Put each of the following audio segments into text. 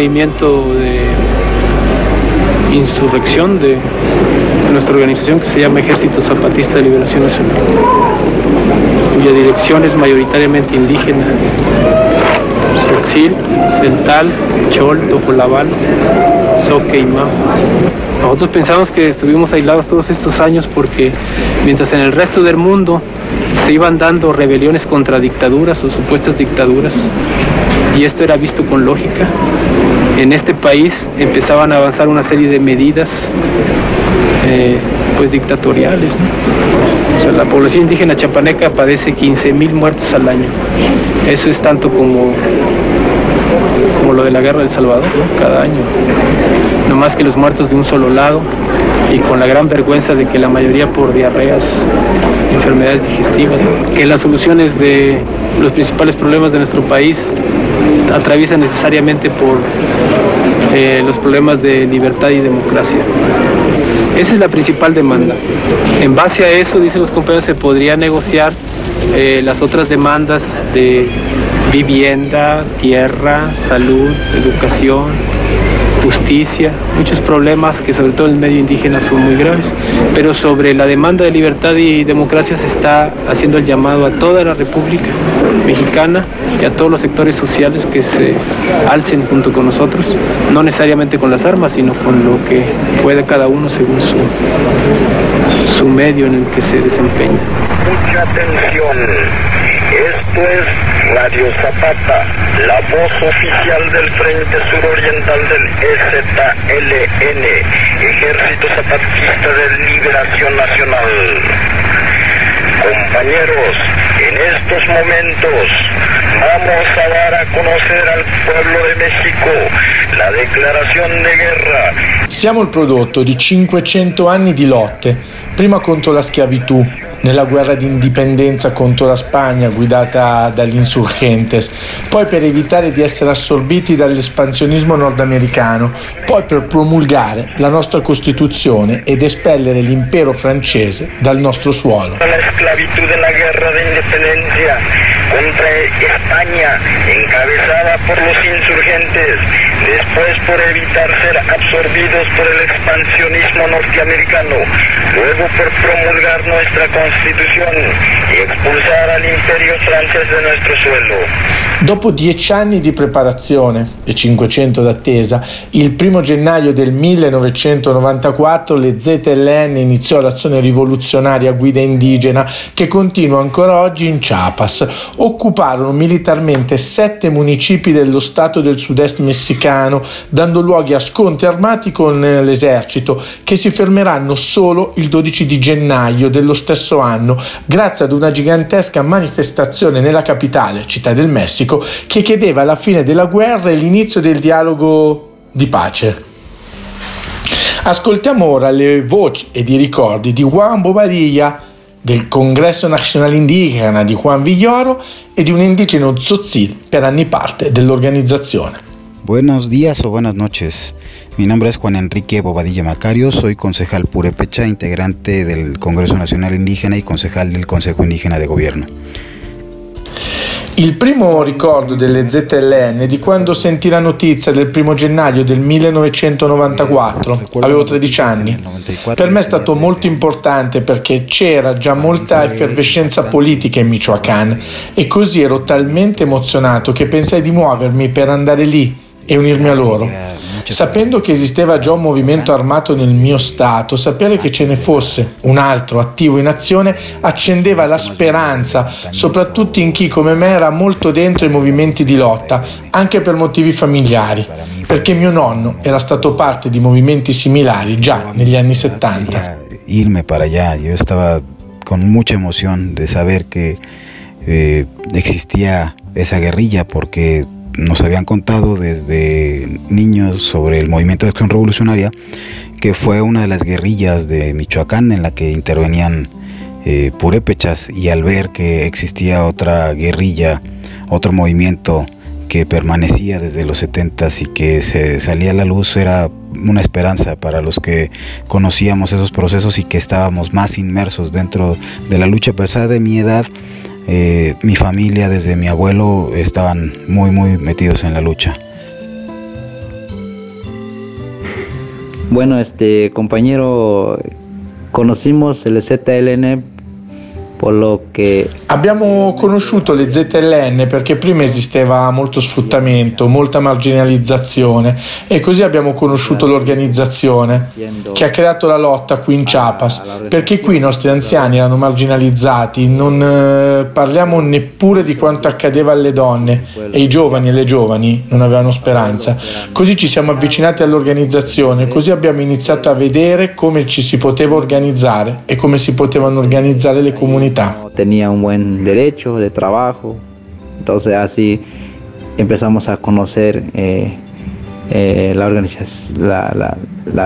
movimiento de insurrección de nuestra organización que se llama Ejército Zapatista de Liberación Nacional, cuya dirección es mayoritariamente indígena. Soxil, Cental, Chol, Topolabal, Soque y Mao. Nosotros pensamos que estuvimos aislados todos estos años porque mientras en el resto del mundo se iban dando rebeliones contra dictaduras o supuestas dictaduras, y esto era visto con lógica, en este país empezaban a avanzar una serie de medidas eh, pues dictatoriales. La población indígena chapaneca padece 15.000 muertos al año. Eso es tanto como, como lo de la guerra del Salvador, cada año. No más que los muertos de un solo lado y con la gran vergüenza de que la mayoría por diarreas, enfermedades digestivas, que las soluciones de los principales problemas de nuestro país atraviesan necesariamente por eh, los problemas de libertad y democracia. Esa es la principal demanda. En base a eso, dicen los compañeros, se podría negociar eh, las otras demandas de vivienda, tierra, salud, educación, justicia, muchos problemas que sobre todo en el medio indígena son muy graves, pero sobre la demanda de libertad y democracia se está haciendo el llamado a toda la República Mexicana y a todos los sectores sociales que se alcen junto con nosotros, no necesariamente con las armas, sino con lo que puede cada uno según su, su medio en el que se desempeña. Mucha atención, esto es Radio Zapata, la voz oficial del Frente Suroriental del EZLN, Ejército Zapatista de Liberación Nacional. Compañeros, en estos momentos vamos a dar a conocer al pueblo de México la declarazione di guerra. Siamo il prodotto di 500 anni di lotte, prima contro la schiavitù, nella guerra di indipendenza contro la Spagna guidata dagli insurgentes, poi per evitare di essere assorbiti dall'espansionismo nordamericano, poi per promulgare la nostra Costituzione ed espellere l'impero francese dal nostro suolo. La esclavitud della guerra di indipendenza contra España, encabezada por los insurgentes, después por evitar ser absorbidos por el expansionismo norteamericano, luego por promulgar nuestra Constitución Costituzione e espulsare l'imperio francese da nostro suelo. Dopo dieci anni di preparazione e 500 d'attesa, il primo gennaio del 1994 le ZLN iniziò l'azione rivoluzionaria a guida indigena che continua ancora oggi in Chiapas. Occuparono militarmente sette municipi dello stato del sud-est messicano, dando luogo a scontri armati con l'esercito che si fermeranno solo il 12 di gennaio dello stesso anno, grazie ad una gigantesca manifestazione nella capitale, Città del Messico, che chiedeva la fine della guerra e l'inizio del dialogo di pace. Ascoltiamo ora le voci ed i ricordi di Juan Bobadilla, del Congresso Nazionale Indigena di Juan Villoro e di un indigeno Tzotzil, per anni parte dell'organizzazione. Buenos días o buenas noches. Mi nombre es Juan Enrique Bobadilla Macario, soy concejal purepecha, integrante del Congreso Nacional Indígena y concejal del Consejo Indígena de Gobierno. Il primo ricordo delle ZLN è di quando sentì la notizia del primo gennaio del 1994, avevo 13 anni. Per me è stato molto importante perché c'era già molta effervescenza politica in Michoacán e così ero talmente emozionato che pensai di muovermi per andare lì e unirmi a loro. Sapendo che esisteva già un movimento armato nel mio stato, sapere che ce ne fosse un altro attivo in azione accendeva la speranza, soprattutto in chi come me era molto dentro i movimenti di lotta, anche per motivi familiari, perché mio nonno era stato parte di movimenti similari già negli anni 70. Irme para allá, yo estaba con mucha emoción de saber que eh, existía esa guerrilla porque nos habían contado desde niños sobre el movimiento de acción revolucionaria, que fue una de las guerrillas de Michoacán en la que intervenían eh, purépechas y al ver que existía otra guerrilla, otro movimiento que permanecía desde los 70 y que se salía a la luz era una esperanza para los que conocíamos esos procesos y que estábamos más inmersos dentro de la lucha a de mi edad eh, mi familia, desde mi abuelo, estaban muy, muy metidos en la lucha. Bueno, este compañero, conocimos el ZLN che... Abbiamo conosciuto le ZLN perché prima esisteva molto sfruttamento, molta marginalizzazione e così abbiamo conosciuto l'organizzazione che ha creato la lotta qui in Chiapas perché qui i nostri anziani erano marginalizzati, non eh, parliamo neppure di quanto accadeva alle donne e i giovani e le giovani non avevano speranza. Così ci siamo avvicinati all'organizzazione, così abbiamo iniziato a vedere come ci si poteva organizzare e come si potevano organizzare le comunità Tenía un buen derecho de trabajo, entonces así empezamos a conocer eh, eh, la,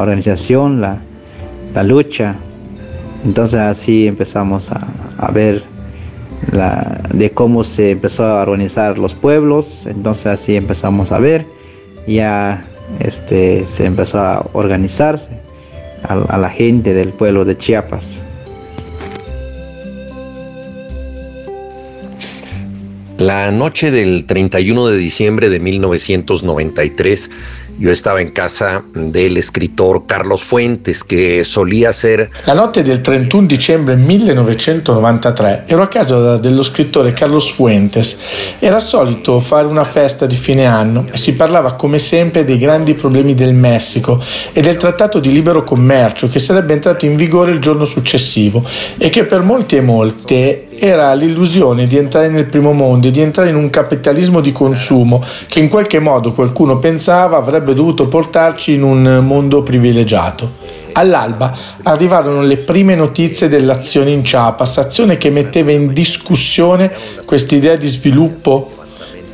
organización, la, lucha. Entonces así empezamos a, ver de cómo se empezó a organizar los pueblos, entonces así empezamos a ver, ya este, se empezó a organizarse a la gente del pueblo de Chiapas. La noche del 31 de diciembre de 1993 Io estaba in casa del escritor Carlos Fuentes che solía ser... La notte del 31 dicembre 1993 ero a casa dello scrittore Carlos Fuentes. Era solito fare una festa di fine anno e si parlava come sempre dei grandi problemi del Messico e del trattato di libero commercio che sarebbe entrato in vigore il giorno successivo e che per molti e molte era l'illusione di entrare nel primo mondo e di entrare in un capitalismo di consumo che in qualche modo qualcuno pensava avrebbe dovuto portarci in un mondo privilegiato. All'alba arrivarono le prime notizie dell'azione in Chiapas, azione che metteva in discussione quest'idea di sviluppo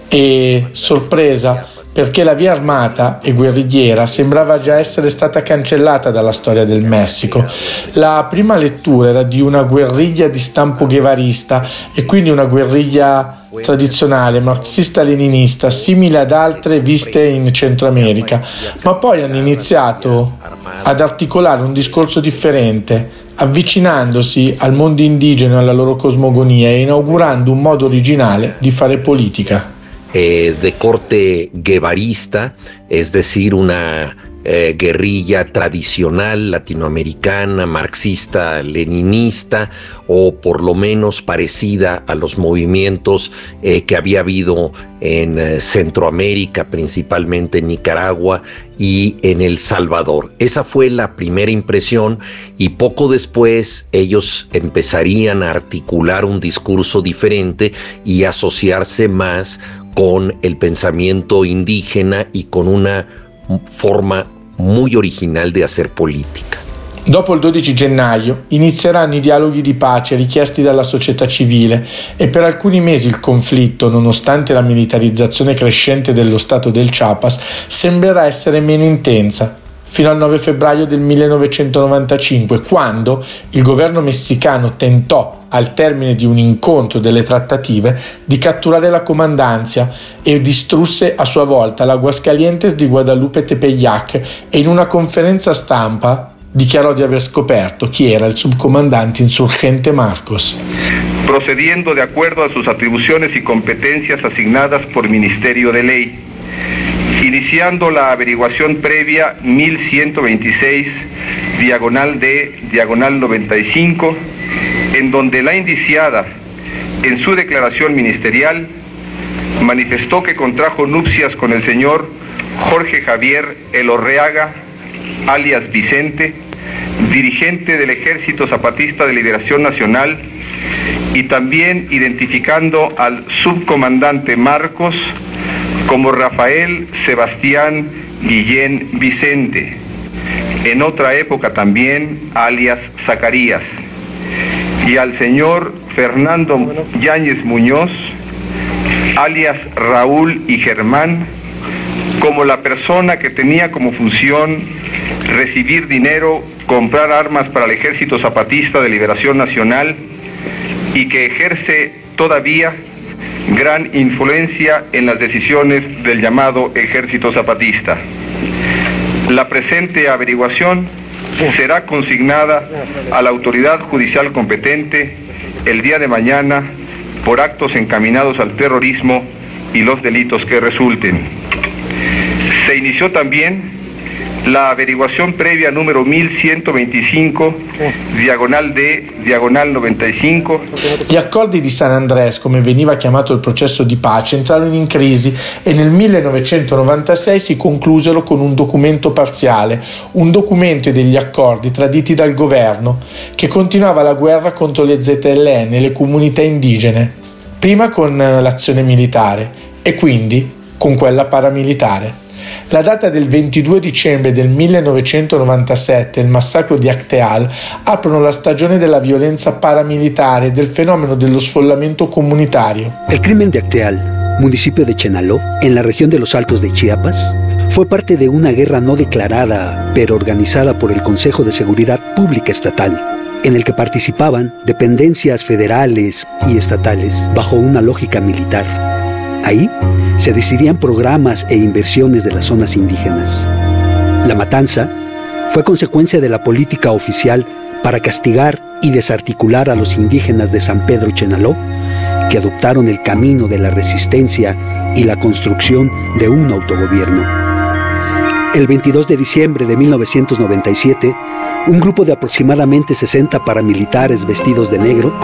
e sorpresa perché la via armata e guerrigliera sembrava già essere stata cancellata dalla storia del Messico. La prima lettura era di una guerriglia di stampo ghevarista e quindi una guerriglia tradizionale marxista-leninista simile ad altre viste in Centro America, ma poi hanno iniziato ad articolare un discorso differente, avvicinandosi al mondo indigeno e alla loro cosmogonia e inaugurando un modo originale di fare politica. Eh, de corte guevarista, es decir, una eh, guerrilla tradicional latinoamericana, marxista, leninista o por lo menos parecida a los movimientos eh, que había habido en Centroamérica, principalmente en Nicaragua y en El Salvador. Esa fue la primera impresión y poco después ellos empezarían a articular un discurso diferente y asociarse más con el pensamiento indígena y con una forma muy original di hacer politica. Dopo il 12 gennaio inizieranno i dialoghi di pace richiesti dalla società civile e per alcuni mesi il conflitto, nonostante la militarizzazione crescente dello Stato del Chiapas, sembrerà essere meno intensa, fino al 9 febbraio del 1995, quando il governo messicano tentò, al termine di un incontro delle trattative, di catturare la comandanza e distrusse a sua volta l'Aguascalientes di Guadalupe Tepeyac e in una conferenza stampa dichiarò di aver scoperto chi era il subcomandante insurgente Marcos. Procediendo de acuerdo a sus atribuciones y competencias asignadas por Ministerio de Ley iniciando la averiguación previa 1126, diagonal D, diagonal 95, en donde la indiciada, en su declaración ministerial, manifestó que contrajo nupcias con el señor Jorge Javier Elorreaga, alias Vicente, dirigente del Ejército Zapatista de Liberación Nacional, y también identificando al subcomandante Marcos, como Rafael Sebastián Guillén Vicente, en otra época también alias Zacarías, y al señor Fernando Yáñez Muñoz, alias Raúl y Germán, como la persona que tenía como función recibir dinero, comprar armas para el Ejército Zapatista de Liberación Nacional y que ejerce todavía gran influencia en las decisiones del llamado Ejército Zapatista. La presente averiguación será consignada a la autoridad judicial competente el día de mañana por actos encaminados al terrorismo y los delitos que resulten. Se inició también la averiguación previa número 1125, diagonal D, diagonal 95. Gli accordi di San Andrés, come veniva chiamato il processo di pace, entrarono in crisi e nel 1996 si conclusero con un documento parziale, un documento degli accordi traditi dal governo, che continuava la guerra contro le ZLN e le comunità indigene, prima con l'azione militare e quindi con quella paramilitare. La data del 22 dicembre del 1997 e il massacro di Acteal aprono la stagione della violenza paramilitare e del fenomeno dello sfollamento comunitario. El crimen de Acteal, municipio de Chenaló, en la región de los Altos de Chiapas, fue parte de una guerra no declarada, pero organizada por el Consejo de Seguridad Pública Estatal, en el que participaban dependencias federales y estatales bajo una lógica militar. Ahí se decidían programas e inversiones de las zonas indígenas. La matanza fue consecuencia de la política oficial para castigar y desarticular a los indígenas de San Pedro Chenaló, que adoptaron el camino de la resistencia y la construcción de un autogobierno. El 22 de diciembre de 1997, un grupo de aproximadamente 60 paramilitares vestidos de negro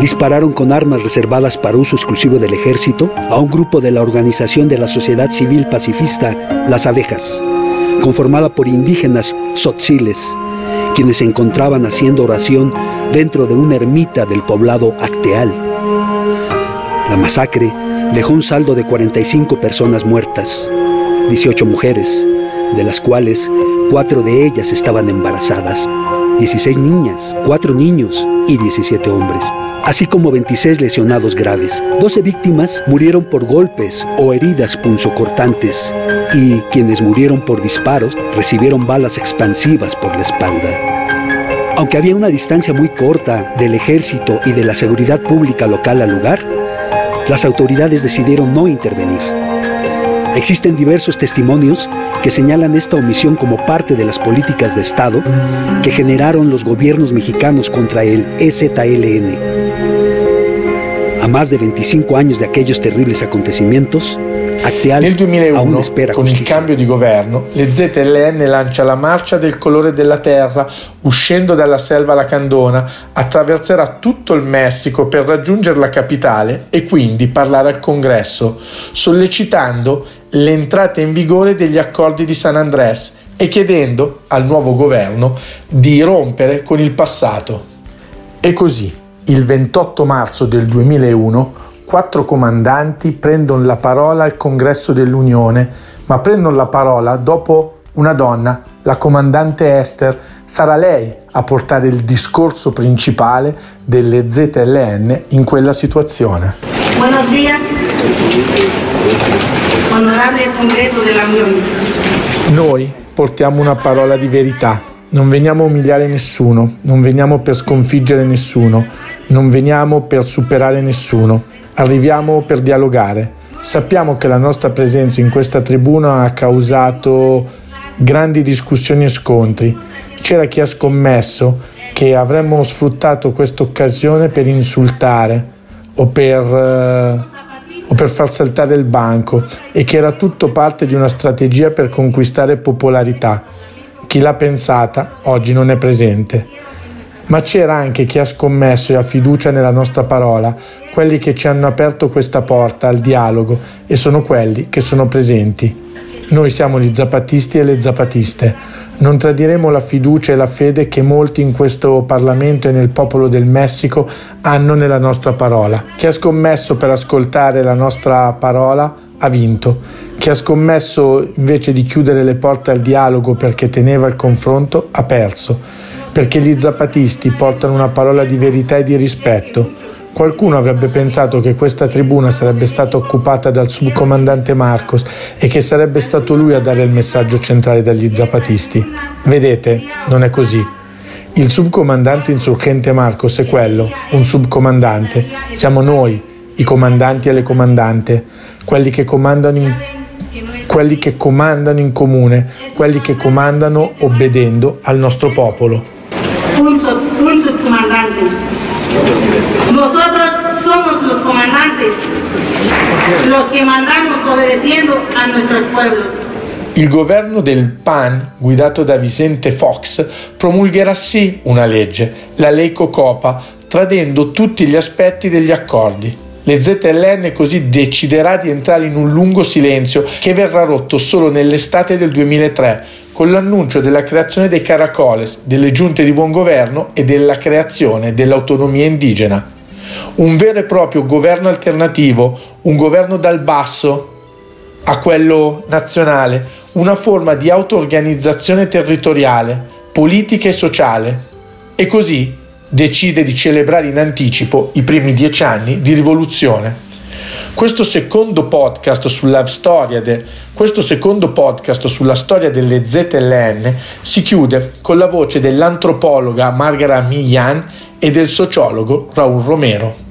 dispararon con armas reservadas para uso exclusivo del ejército a un grupo de la Organización de la Sociedad Civil Pacifista Las Abejas, conformada por indígenas tzotziles, quienes se encontraban haciendo oración dentro de una ermita del poblado Acteal. La masacre dejó un saldo de 45 personas muertas, 18 mujeres, de las cuales cuatro de ellas estaban embarazadas, 16 niñas, 4 niños y 17 hombres así como 26 lesionados graves. 12 víctimas murieron por golpes o heridas punzocortantes y quienes murieron por disparos recibieron balas expansivas por la espalda. Aunque había una distancia muy corta del ejército y de la seguridad pública local al lugar, las autoridades decidieron no intervenir. Existen diversos testimonios que señalan esta omisión como parte de las políticas de Estado que generaron los gobiernos mexicanos contra el EZLN. A más de 25 años de aquellos terribles acontecimientos, Acteal Nel 2001, aún espera con il cambio di governo, le ZLN lancia la marcia del colore della terra, uscendo dalla selva lacandona, attraverserà tutto il Messico per raggiungere la capitale e quindi parlare al congresso, sollecitando l'entrata in vigore degli accordi di San Andrés e chiedendo al nuovo governo di rompere con il passato. E così, il 28 marzo del 2001, quattro comandanti prendono la parola al congresso dell'Unione, ma prendono la parola dopo una donna, la comandante Esther, sarà lei a portare il discorso principale delle ZLN in quella situazione. Buenos días, honorables Congreso de la Unión. Noi portiamo una parola di verità. Non veniamo a umiliare nessuno, non veniamo per sconfiggere nessuno, non veniamo per superare nessuno. Arriviamo per dialogare. Sappiamo che la nostra presenza in questa tribuna ha causato grandi discussioni e scontri. C'era chi ha scommesso che avremmo sfruttato questa occasione per insultare o per, eh, o per far saltare il banco e che era tutto parte di una strategia per conquistare popolarità. Chi l'ha pensata oggi non è presente. Ma c'era anche chi ha scommesso e ha fiducia nella nostra parola, quelli che ci hanno aperto questa porta al dialogo e sono quelli che sono presenti. Noi siamo gli zapatisti e le zapatiste. Non tradiremo la fiducia e la fede che molti in questo Parlamento e nel popolo del Messico hanno nella nostra parola. Chi ha scommesso per ascoltare la nostra parola ha vinto. Chi ha scommesso invece di chiudere le porte al dialogo perché teneva il confronto ha perso. Perché gli zapatisti portano una parola di verità e di rispetto. Qualcuno avrebbe pensato che questa tribuna sarebbe stata occupata dal subcomandante Marcos e che sarebbe stato lui a dare il messaggio centrale dagli zapatisti. Vedete, non è così. Il subcomandante insurgente Marcos è quello, un subcomandante. Siamo noi, i comandanti e le comandante, quelli che comandano in, quelli che comandano in comune, quelli che comandano obbedendo al nostro popolo. Un, sub- un subcomandante. Nosotros somos los comandantes, los que mandamos obedeciendo a nuestros pueblos. Il governo del PAN, guidato da Vicente Fox, promulgherà sì una legge, la Lei Cocopa, tradendo tutti gli aspetti degli accordi. Le ZLN così deciderà di entrare in un lungo silenzio che verrà rotto solo nell'estate del 2003 con l'annuncio della creazione dei caracoles, delle giunte di buon governo e della creazione dell'autonomia indigena. Un vero e proprio governo alternativo, un governo dal basso a quello nazionale, una forma di auto-organizzazione territoriale, politica e sociale. E così decide di celebrare in anticipo i primi dieci anni di rivoluzione. Questo secondo podcast sulla storia, de, podcast sulla storia delle ZLN si chiude con la voce dell'antropologa Margara Millan e del sociologo Raúl Romero.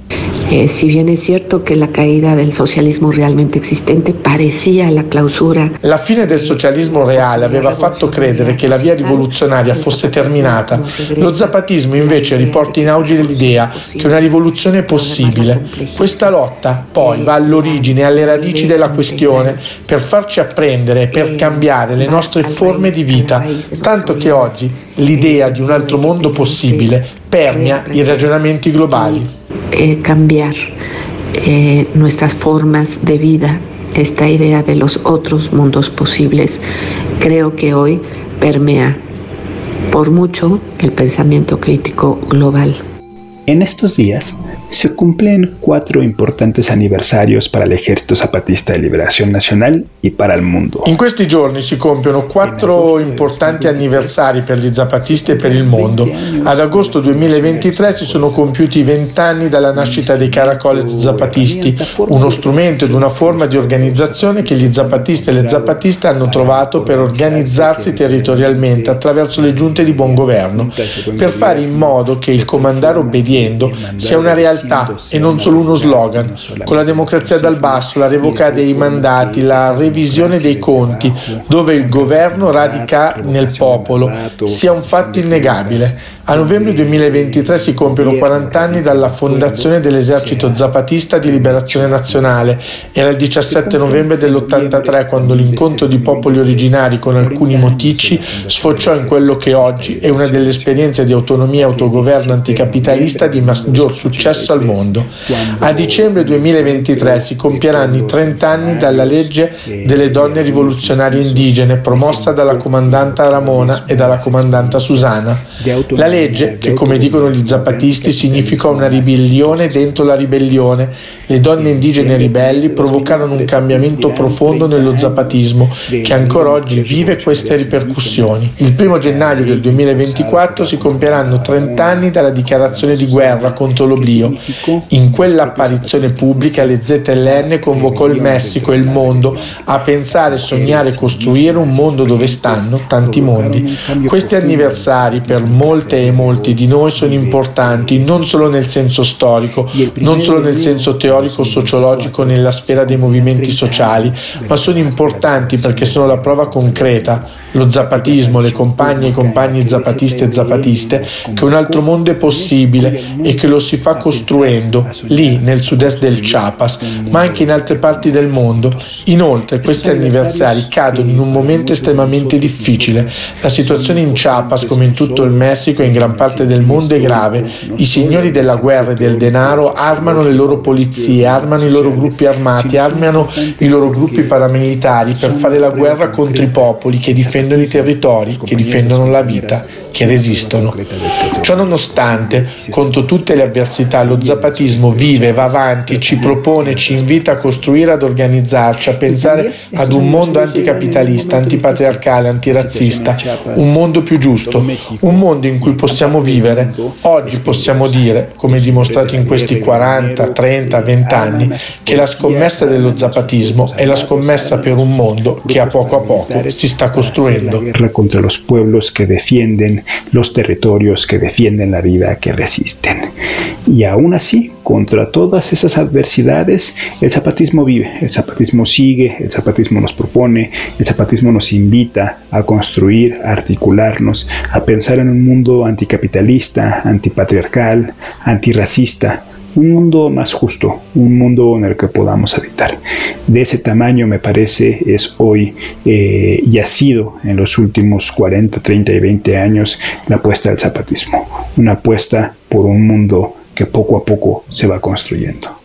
Eh, si bien es cierto que la caída del socialismo realmente existente parecía la clausura. La fine del socialismo reale aveva fatto credere che la via rivoluzionaria fosse terminata. Lo zapatismo invece riporta in auge l'idea che una rivoluzione è possibile. Questa lotta poi va all'origine alle radici della questione per farci apprendere per cambiare le nostre forme di vita, tanto che oggi l'idea di un altro mondo possibile permea i ragionamenti globali. Eh, cambiar eh, nuestras formas de vida, esta idea de los otros mundos posibles, creo que hoy permea por mucho el pensamiento crítico global. En estos días se cumplen cuatro importantes anniversarios para el Ejército Zapatista de Liberación Nacional e para il mondo. In questi giorni si compiono quattro importanti anniversari per gli zapatisti e per il mondo. Ad agosto 2023 si sono compiuti vent'anni dalla nascita dei caracoles zapatisti, uno strumento ed una forma di organizzazione che gli zapatisti e le zapatiste hanno trovato per organizzarsi territorialmente attraverso le giunte di buon governo, per fare in modo che il comandare obbediendo sia una realtà realtà e non solo uno slogan. Con la democrazia dal basso, la revoca dei mandati, la revisione dei conti, dove il governo radica nel popolo, sia un fatto innegabile. A novembre 2023 si compiono 40 anni dalla fondazione dell'esercito zapatista di liberazione nazionale e al 17 novembre dell'83 quando l'incontro di popoli originari con alcuni moticci sfociò in quello che oggi è una delle esperienze di autonomia e autogoverno anticapitalista di maggior successo al mondo. A dicembre 2023 si compieranno i 30 anni dalla legge delle donne rivoluzionarie indigene promossa dalla comandanta Ramona e dalla comandanta Susana. La legge, che come dicono gli zapatisti significa una ribellione dentro la ribellione, le donne indigene ribelli provocarono un cambiamento profondo nello zapatismo che ancora oggi vive queste ripercussioni. Il primo gennaio del 2024 si compieranno 30 anni dalla dichiarazione di guerra contro l'oblio. In quell'apparizione pubblica le ZLN convocò il Messico e il mondo a pensare, sognare e costruire un mondo dove stanno tanti mondi. Questi anniversari per molte e molti di noi sono importanti non solo nel senso storico, non solo nel senso teorico-sociologico nella sfera dei movimenti sociali, ma sono importanti perché sono la prova concreta lo zapatismo, le compagne e i compagni zapatisti e zapatiste, che un altro mondo è possibile e che lo si fa costruendo lì nel sud-est del Chiapas, ma anche in altre parti del mondo. Inoltre questi anniversari cadono in un momento estremamente difficile. La situazione in Chiapas, come in tutto il Messico e in gran parte del mondo, è grave. I signori della guerra e del denaro armano le loro polizie, armano i loro gruppi armati, armano i loro gruppi paramilitari per fare la guerra contro i popoli che difendono difendono i territori, che difendono la vita, che resistono. Ciò nonostante, contro tutte le avversità, lo zapatismo vive, va avanti, ci propone, ci invita a costruire, ad organizzarci, a pensare ad un mondo anticapitalista, antipatriarcale, antirazzista, un mondo più giusto, un mondo in cui possiamo vivere. Oggi possiamo dire, come dimostrato in questi 40, 30, 20 anni, che la scommessa dello zapatismo è la scommessa per un mondo che a poco a poco si sta costruendo. La guerra contra los pueblos que defienden los territorios, que defienden la vida, que resisten. Y aún así, contra todas esas adversidades, el zapatismo vive, el zapatismo sigue, el zapatismo nos propone, el zapatismo nos invita a construir, a articularnos, a pensar en un mundo anticapitalista, antipatriarcal, antirracista, un mundo más justo, un mundo en el que podamos habitar. De ese tamaño me parece es hoy eh, y ha sido en los últimos 40, 30 y 20 años la apuesta del zapatismo, una apuesta por un mundo que poco a poco se va construyendo.